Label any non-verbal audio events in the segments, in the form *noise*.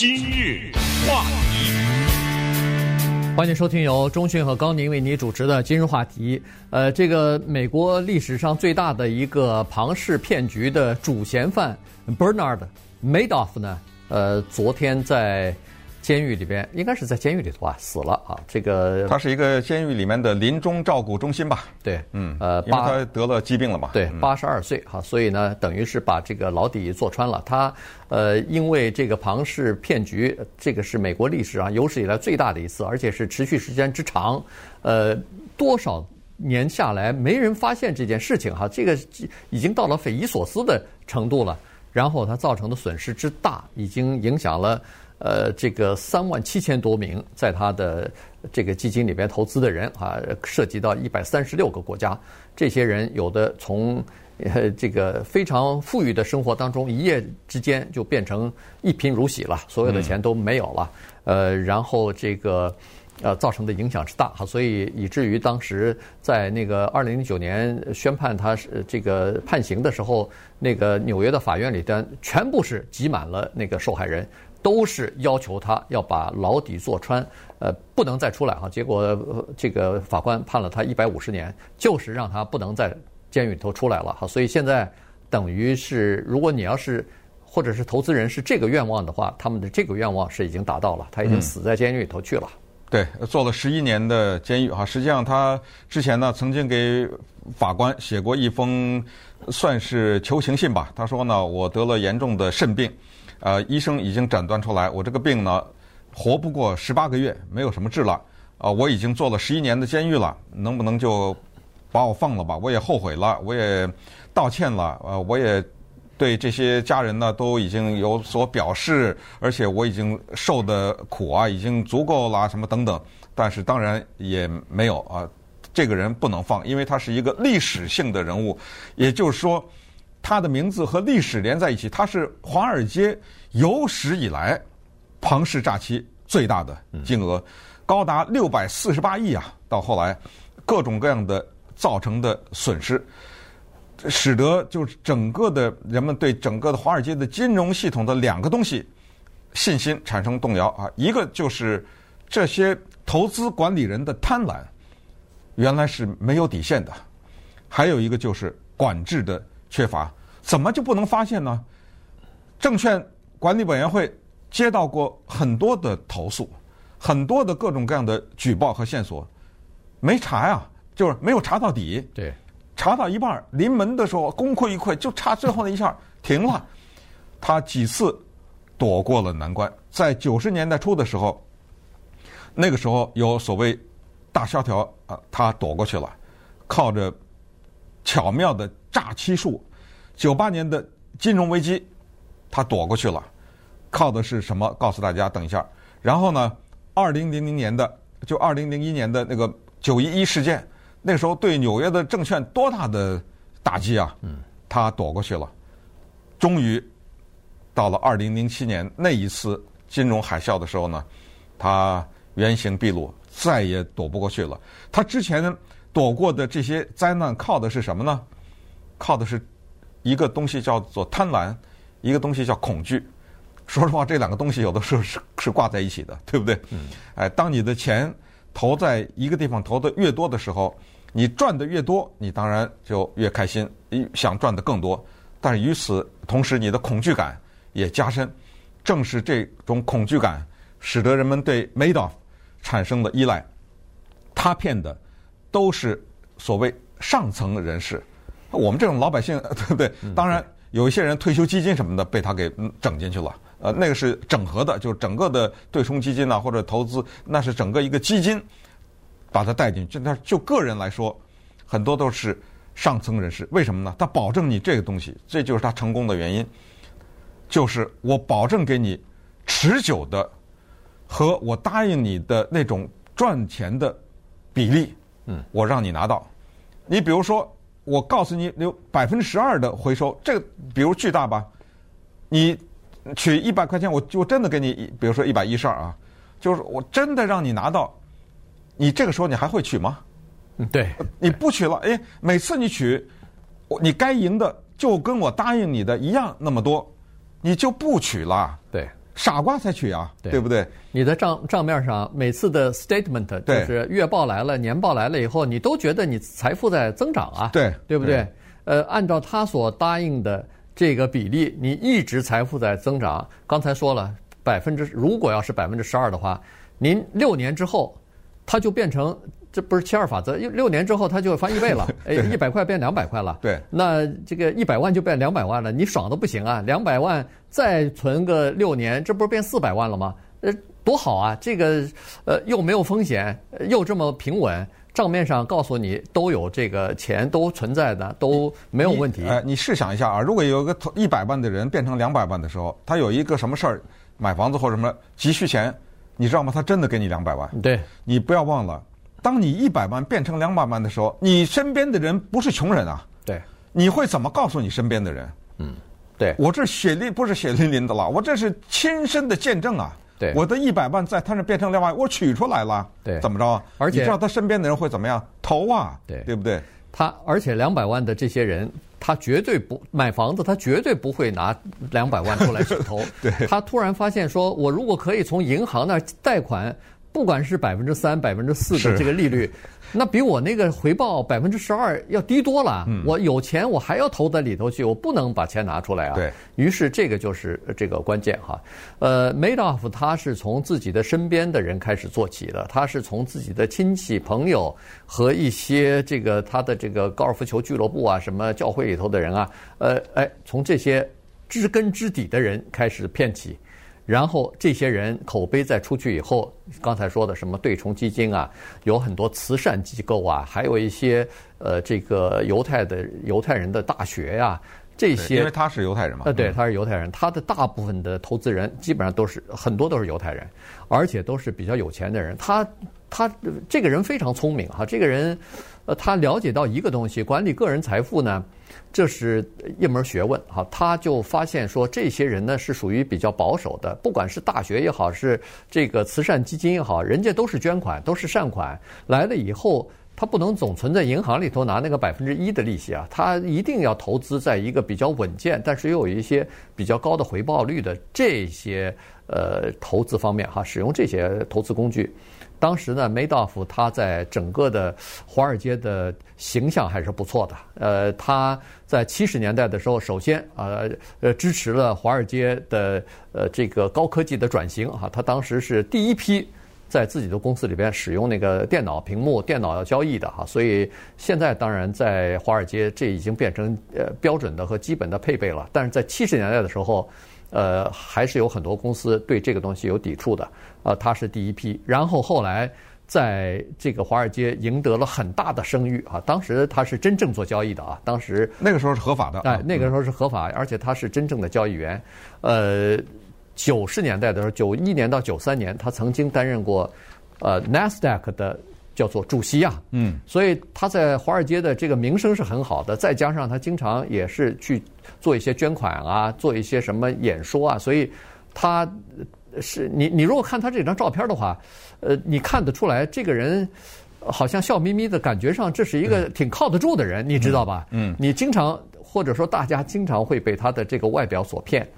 今日话题，欢迎收听由中讯和高宁为你主持的今日话题。呃，这个美国历史上最大的一个庞氏骗局的主嫌犯 Bernard Madoff 呢，呃，昨天在。监狱里边应该是在监狱里头啊，死了啊。这个他是一个监狱里面的临终照顾中心吧？对，嗯，呃，因为他得了疾病了嘛。对，八十二岁哈，所以呢，等于是把这个牢底坐穿了。他呃，因为这个庞氏骗局，这个是美国历史上有史以来最大的一次，而且是持续时间之长。呃，多少年下来没人发现这件事情哈，这个已经到了匪夷所思的程度了。然后他造成的损失之大，已经影响了。呃，这个三万七千多名在他的这个基金里边投资的人啊，涉及到一百三十六个国家。这些人有的从呃这个非常富裕的生活当中一夜之间就变成一贫如洗了，所有的钱都没有了。呃，然后这个呃造成的影响之大哈，所以以至于当时在那个二零零九年宣判他是这个判刑的时候，那个纽约的法院里边全部是挤满了那个受害人。都是要求他要把牢底坐穿，呃，不能再出来哈。结果这个法官判了他一百五十年，就是让他不能在监狱里头出来了哈。所以现在等于是，如果你要是或者是投资人是这个愿望的话，他们的这个愿望是已经达到了，他已经死在监狱里头去了。嗯、对，做了十一年的监狱哈。实际上他之前呢曾经给法官写过一封算是求情信吧。他说呢，我得了严重的肾病。呃，医生已经诊断出来，我这个病呢，活不过十八个月，没有什么治了。啊、我已经坐了十一年的监狱了，能不能就把我放了吧？我也后悔了，我也道歉了。呃，我也对这些家人呢都已经有所表示，而且我已经受的苦啊，已经足够了，什么等等。但是当然也没有啊，这个人不能放，因为他是一个历史性的人物，也就是说。他的名字和历史连在一起，他是华尔街有史以来庞氏诈欺最大的金额，高达六百四十八亿啊！到后来，各种各样的造成的损失，使得就是整个的人们对整个的华尔街的金融系统的两个东西信心产生动摇啊！一个就是这些投资管理人的贪婪原来是没有底线的，还有一个就是管制的。缺乏，怎么就不能发现呢？证券管理委员会接到过很多的投诉，很多的各种各样的举报和线索，没查呀，就是没有查到底。对，查到一半临门的时候功亏一篑，就差最后那一下停了。他几次躲过了难关，在九十年代初的时候，那个时候有所谓大萧条啊，他躲过去了，靠着巧妙的。诈欺术，九八年的金融危机，他躲过去了，靠的是什么？告诉大家，等一下。然后呢，二零零零年的，就二零零一年的那个九一一事件，那时候对纽约的证券多大的打击啊！嗯，他躲过去了。终于到了二零零七年那一次金融海啸的时候呢，他原形毕露，再也躲不过去了。他之前躲过的这些灾难，靠的是什么呢？靠的是一个东西叫做贪婪，一个东西叫恐惧。说实话，这两个东西有的时候是是挂在一起的，对不对？嗯。哎，当你的钱投在一个地方投的越多的时候，你赚的越多，你当然就越开心，想赚的更多。但是与此同时，你的恐惧感也加深。正是这种恐惧感，使得人们对 Madoff 产生了依赖。他骗的都是所谓上层人士。我们这种老百姓，*laughs* 对不对？当然有一些人退休基金什么的被他给整进去了。呃，那个是整合的，就是整个的对冲基金呐，或者投资，那是整个一个基金把它带进去。那就个人来说，很多都是上层人士。为什么呢？他保证你这个东西，这就是他成功的原因，就是我保证给你持久的和我答应你的那种赚钱的比例。嗯，我让你拿到。你比如说。我告诉你，有百分之十二的回收，这个比如巨大吧？你取一百块钱，我就真的给你，比如说一百一十二啊，就是我真的让你拿到，你这个时候你还会取吗？对，你不取了，哎，每次你取，你该赢的就跟我答应你的一样那么多，你就不取了。对，傻瓜才取啊，对对不对？你的账账面上每次的 statement 就是月报来了、年报来了以后，你都觉得你财富在增长啊，对对不对？对呃，按照他所答应的这个比例，你一直财富在增长。刚才说了，百分之如果要是百分之十二的话，您六年之后，它就变成这不是七二法则，六年之后它就翻一倍了，*laughs* 哎，一百块变两百块了。对那这个一百万就变两百万了，你爽的不行啊！两百万再存个六年，这不是变四百万了吗？呃，多好啊！这个呃又没有风险，呃又这么平稳，账面上告诉你都有这个钱都存在的，都没有问题你。哎，你试想一下啊，如果有个一百万的人变成两百万的时候，他有一个什么事儿，买房子或者什么急需钱，你知道吗？他真的给你两百万。对，你不要忘了，当你一百万变成两百万的时候，你身边的人不是穷人啊，对，你会怎么告诉你身边的人？嗯对，我这血淋不是血淋淋的了，我这是亲身的见证啊。对我的一百万在他那变成两百万，我取出来了。对怎么着啊？而且你知道他身边的人会怎么样？投啊，对对不对？他而且两百万的这些人，他绝对不买房子，他绝对不会拿两百万出来去投。*laughs* 对他突然发现说，我如果可以从银行那儿贷款，不管是百分之三、百分之四的这个利率，*laughs* 那比我那个回报百分之十二要低多了。嗯我有钱，我还要投在里头去，我不能把钱拿出来啊。对于是这个就是这个关键哈。呃，Madoff 他是从自己的身边的人开始做起的，他是从自己的亲戚朋友和一些这个他的这个高尔夫球俱乐部啊、什么教会里头的人啊，呃，哎，从这些知根知底的人开始骗起。然后这些人口碑再出去以后，刚才说的什么对冲基金啊，有很多慈善机构啊，还有一些呃这个犹太的犹太人的大学呀、这些因为他是犹太人嘛。呃，对，他是犹太人，他的大部分的投资人基本上都是很多都是犹太人，而且都是比较有钱的人。他他这个人非常聪明哈，这个人他了解到一个东西，管理个人财富呢，这是一门学问哈。他就发现说，这些人呢是属于比较保守的，不管是大学也好，是这个慈善基金也好，人家都是捐款，都是善款来了以后。他不能总存在银行里头拿那个百分之一的利息啊，他一定要投资在一个比较稳健，但是又有一些比较高的回报率的这些呃投资方面哈，使用这些投资工具。当时呢，Madoff 他在整个的华尔街的形象还是不错的。呃，他在七十年代的时候，首先啊呃支持了华尔街的呃这个高科技的转型哈，他当时是第一批。在自己的公司里边使用那个电脑屏幕、电脑要交易的哈，所以现在当然在华尔街这已经变成呃标准的和基本的配备了。但是在七十年代的时候，呃，还是有很多公司对这个东西有抵触的。呃，他是第一批，然后后来在这个华尔街赢得了很大的声誉啊。当时他是真正做交易的啊，当时那个时候是合法的。哎，那个时候是合法，而且他是真正的交易员，呃。九十年代的时候，九一年到九三年，他曾经担任过，呃，NASDAQ 的叫做主席啊。嗯。所以他在华尔街的这个名声是很好的，再加上他经常也是去做一些捐款啊，做一些什么演说啊，所以他是你你如果看他这张照片的话，呃，你看得出来这个人好像笑眯眯的感觉上，这是一个挺靠得住的人，嗯、你知道吧？嗯。你经常或者说大家经常会被他的这个外表所骗，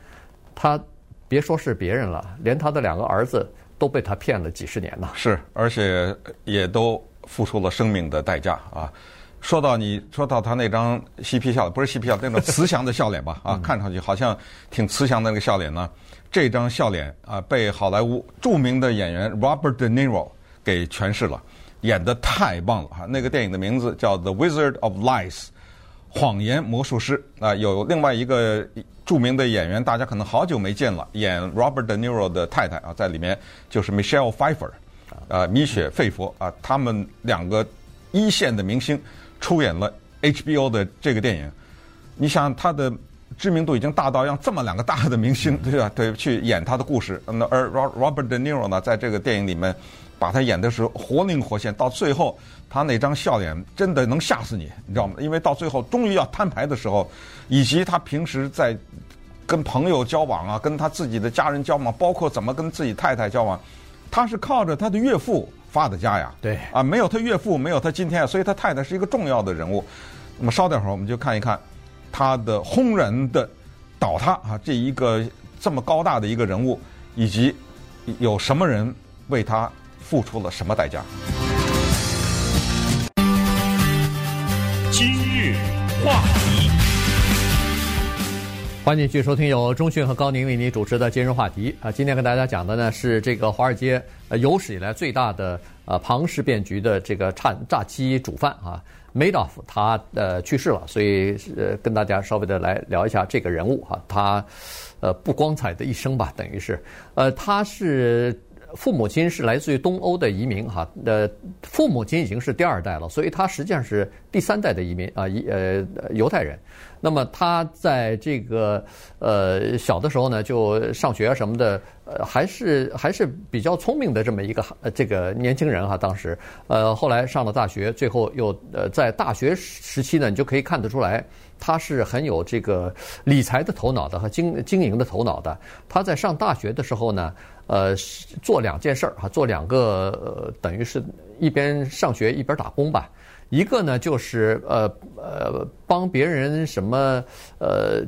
他。别说是别人了，连他的两个儿子都被他骗了几十年了。是，而且也都付出了生命的代价啊！说到你说到他那张嬉皮笑，不是嬉皮笑，那种慈祥的笑脸吧？啊，看上去好像挺慈祥的那个笑脸呢。这张笑脸啊，被好莱坞著名的演员 Robert De Niro 给诠释了，演得太棒了哈！那个电影的名字叫《The Wizard of Lies》，谎言魔术师啊，有另外一个。著名的演员，大家可能好久没见了，演 Robert De Niro 的太太啊，在里面就是 Michelle Pfeiffer，啊，米雪费佛啊，他们两个一线的明星出演了 HBO 的这个电影。你想，他的知名度已经大到让这么两个大的明星对吧？对，去演他的故事。那而 Robert De Niro 呢，在这个电影里面把他演的是活灵活现，到最后他那张笑脸真的能吓死你，你知道吗？因为到最后终于要摊牌的时候，以及他平时在跟朋友交往啊，跟他自己的家人交往，包括怎么跟自己太太交往，他是靠着他的岳父发的家呀。对啊，没有他岳父，没有他今天，所以他太太是一个重要的人物。那么稍等会儿，我们就看一看他的轰然的倒塌啊，这一个这么高大的一个人物，以及有什么人为他付出了什么代价。今日话题，欢迎继续收听由中讯和高宁为您主持的今日话题啊。今天跟大家讲的呢是这个华尔街呃有史以来最大的呃庞氏骗局的这个诈诈欺主犯啊。Madoff 他呃去世了，所以呃跟大家稍微的来聊一下这个人物哈，他呃不光彩的一生吧，等于是呃他是父母亲是来自于东欧的移民哈，呃父母亲已经是第二代了，所以他实际上是第三代的移民啊，一呃犹太人。那么他在这个呃小的时候呢，就上学什么的，呃还是还是比较聪明的这么一个呃这个年轻人哈。当时呃后来上了大学，最后又呃在大学时期呢，你就可以看得出来，他是很有这个理财的头脑的和经经营的头脑的。他在上大学的时候呢，呃做两件事儿哈，做两个呃等于是一边上学一边打工吧。一个呢，就是呃呃帮别人什么呃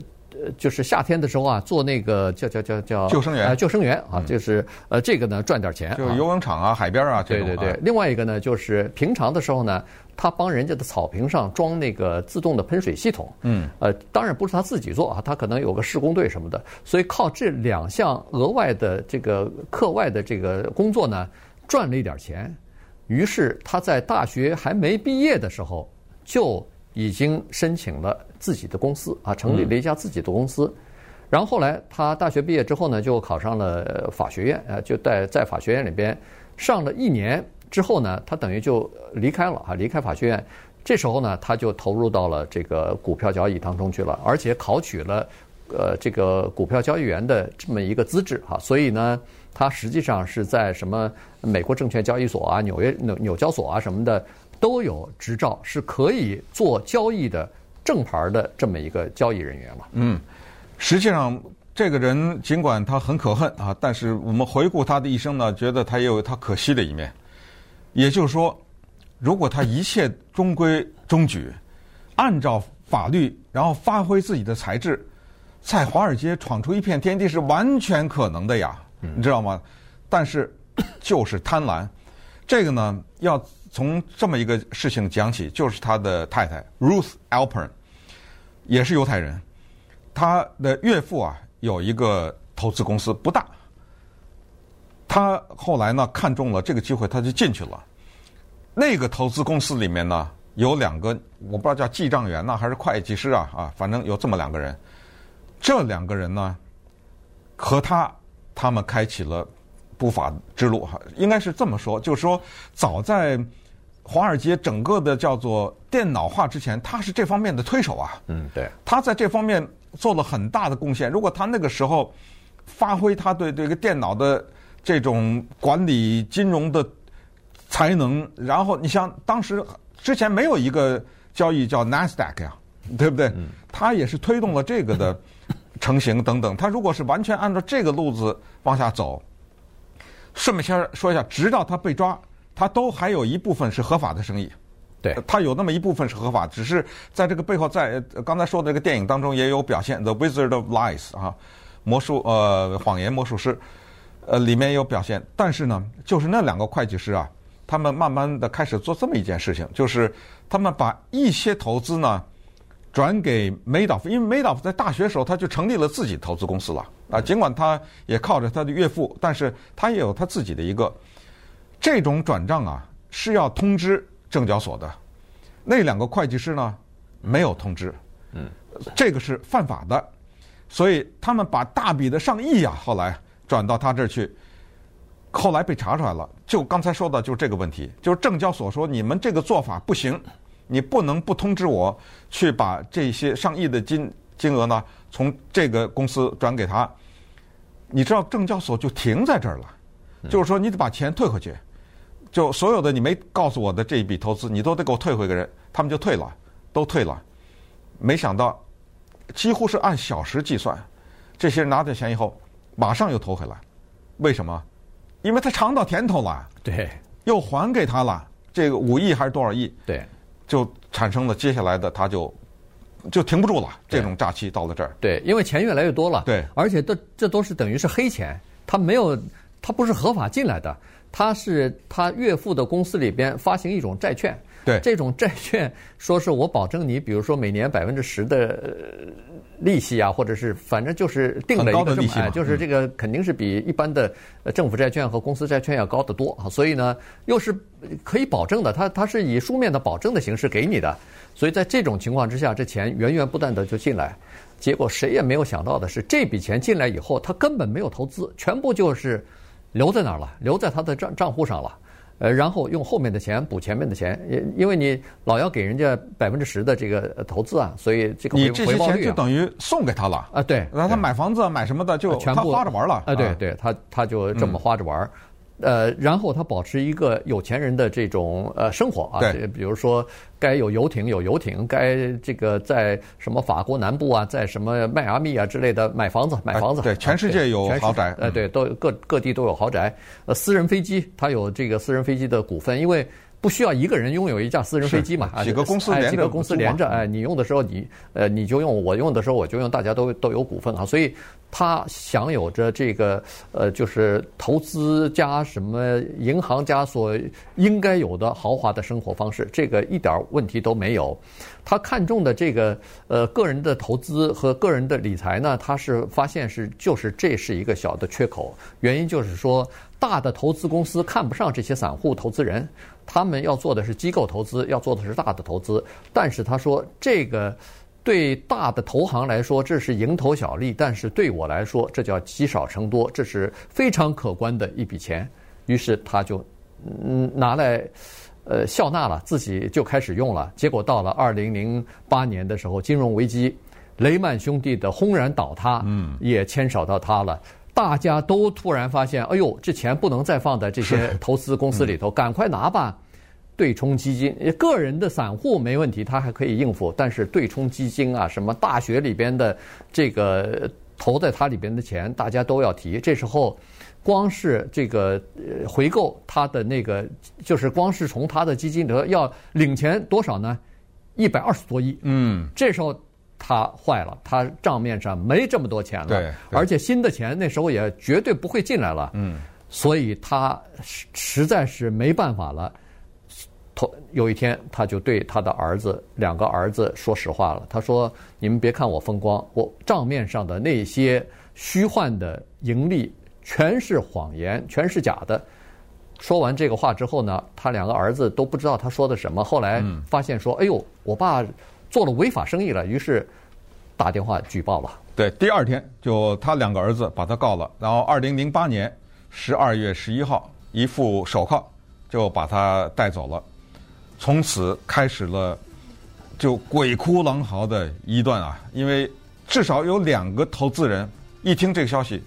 就是夏天的时候啊，做那个叫叫叫叫救生员，呃、救生员啊，就是呃这个呢赚点钱，就游泳场啊、海边啊这种。对对对。另外一个呢，就是平常的时候呢，他帮人家的草坪上装那个自动的喷水系统。嗯。呃，当然不是他自己做啊，他可能有个施工队什么的，所以靠这两项额外的这个课外的这个工作呢，赚了一点钱。于是他在大学还没毕业的时候，就已经申请了自己的公司啊，成立了一家自己的公司。然后后来他大学毕业之后呢，就考上了法学院，呃，就在在法学院里边上了一年之后呢，他等于就离开了啊，离开法学院。这时候呢，他就投入到了这个股票交易当中去了，而且考取了呃这个股票交易员的这么一个资质哈，所以呢。他实际上是在什么美国证券交易所啊、纽约纽纽交所啊什么的都有执照，是可以做交易的正牌的这么一个交易人员了。嗯，实际上这个人尽管他很可恨啊，但是我们回顾他的一生呢，觉得他也有他可惜的一面。也就是说，如果他一切中规中矩，按照法律，然后发挥自己的才智，在华尔街闯出一片天地是完全可能的呀。你知道吗？但是 *coughs* 就是贪婪，这个呢，要从这么一个事情讲起，就是他的太太 Ruth Alpern 也是犹太人，他的岳父啊有一个投资公司不大，他后来呢看中了这个机会，他就进去了。那个投资公司里面呢有两个，我不知道叫记账员呢还是会计师啊啊，反正有这么两个人，这两个人呢和他。他们开启了不法之路，哈，应该是这么说，就是说，早在华尔街整个的叫做电脑化之前，他是这方面的推手啊。嗯，对。他在这方面做了很大的贡献。如果他那个时候发挥他对这个电脑的这种管理金融的才能，然后你像当时之前没有一个交易叫 Nasdaq 呀，*laughs* 对不对？他也是推动了这个的。成型等等，他如果是完全按照这个路子往下走，顺便先说一下，直到他被抓，他都还有一部分是合法的生意。对，他有那么一部分是合法，只是在这个背后，在刚才说的这个电影当中也有表现，《The Wizard of Lies》啊，魔术呃谎言魔术师，呃里面也有表现。但是呢，就是那两个会计师啊，他们慢慢的开始做这么一件事情，就是他们把一些投资呢。转给 Madoff，因为 Madoff 在大学时候他就成立了自己投资公司了啊。尽管他也靠着他的岳父，但是他也有他自己的一个这种转账啊，是要通知证交所的。那两个会计师呢，没有通知，嗯，这个是犯法的，所以他们把大笔的上亿啊，后来转到他这儿去，后来被查出来了。就刚才说的，就是这个问题，就是证交所说你们这个做法不行。你不能不通知我，去把这些上亿的金金额呢，从这个公司转给他。你知道证交所就停在这儿了，就是说你得把钱退回去，就所有的你没告诉我的这一笔投资，你都得给我退回个人，他们就退了，都退了。没想到，几乎是按小时计算，这些人拿到钱以后，马上又投回来。为什么？因为他尝到甜头了，对，又还给他了，这个五亿还是多少亿？对。就产生了接下来的，他就就停不住了。这种诈欺到了这儿，对，因为钱越来越多了，对，而且这这都是等于是黑钱，他没有，他不是合法进来的，他是他岳父的公司里边发行一种债券。对，这种债券说是我保证你，比如说每年百分之十的利息啊，或者是反正就是定了一个就是这个肯定是比一般的政府债券和公司债券要高得多啊。所以呢，又是可以保证的，它它是以书面的保证的形式给你的。所以在这种情况之下，这钱源源不断的就进来。结果谁也没有想到的是，这笔钱进来以后，他根本没有投资，全部就是留在那儿了，留在他的账账户上了。呃，然后用后面的钱补前面的钱，因因为你老要给人家百分之十的这个投资啊，所以这个回报率、啊、你这些钱就等于送给他了啊，对，让他买房子买什么的就全部花着玩了啊，对对，他他就这么花着玩。嗯呃，然后他保持一个有钱人的这种呃生活啊，比如说该有游艇有游艇，该这个在什么法国南部啊，在什么迈阿密啊之类的买房子买房子，对，全世界有豪宅，呃，对，都各各地都有豪宅，呃，私人飞机他有这个私人飞机的股份，因为。不需要一个人拥有一架私人飞机嘛？几个公司连着，几个公司连着，哎，你用的时候你呃你就用，我用的时候我就用，大家都都有股份啊，所以他享有着这个呃就是投资家什么银行家所应该有的豪华的生活方式，这个一点问题都没有。他看中的这个呃个人的投资和个人的理财呢，他是发现是就是这是一个小的缺口，原因就是说。大的投资公司看不上这些散户投资人，他们要做的是机构投资，要做的是大的投资。但是他说，这个对大的投行来说，这是蝇头小利；但是对我来说，这叫积少成多，这是非常可观的一笔钱。于是他就嗯拿来呃笑纳了，自己就开始用了。结果到了二零零八年的时候，金融危机，雷曼兄弟的轰然倒塌，嗯，也牵扯到他了。大家都突然发现，哎呦，这钱不能再放在这些 *laughs* 投资公司里头，赶快拿吧！对冲基金，个人的散户没问题，他还可以应付，但是对冲基金啊，什么大学里边的这个投在它里边的钱，大家都要提。这时候，光是这个回购他的那个，就是光是从他的基金里头要领钱多少呢？一百二十多亿。嗯，这时候。他坏了，他账面上没这么多钱了，对，而且新的钱那时候也绝对不会进来了，嗯，所以他实实在是没办法了。头有一天，他就对他的儿子两个儿子说实话了，他说：“你们别看我风光，我账面上的那些虚幻的盈利全是谎言，全是假的。”说完这个话之后呢，他两个儿子都不知道他说的什么。后来发现说：“哎呦，我爸。”做了违法生意了，于是打电话举报了。对，第二天就他两个儿子把他告了。然后二零零八年十二月十一号，一副手铐就把他带走了。从此开始了就鬼哭狼嚎的一段啊！因为至少有两个投资人一听这个消息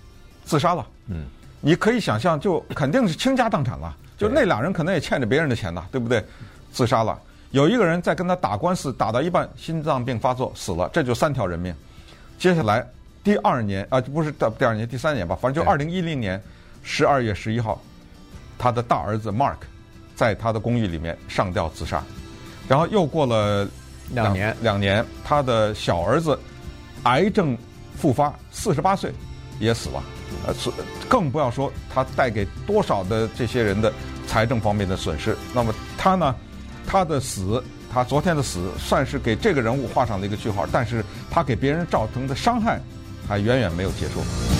自杀了。嗯，你可以想象，就肯定是倾家荡产了。就那俩人可能也欠着别人的钱呢，对不对？自杀了。有一个人在跟他打官司，打到一半心脏病发作死了，这就三条人命。接下来第二年啊，不是第第二年，第三年吧，反正就二零一零年十二月十一号，他的大儿子 Mark 在他的公寓里面上吊自杀。然后又过了两年，两年，他的小儿子癌症复发，四十八岁也死了。呃，更不要说他带给多少的这些人的财政方面的损失。那么他呢？他的死，他昨天的死，算是给这个人物画上了一个句号，但是他给别人造成的伤害还远远没有结束。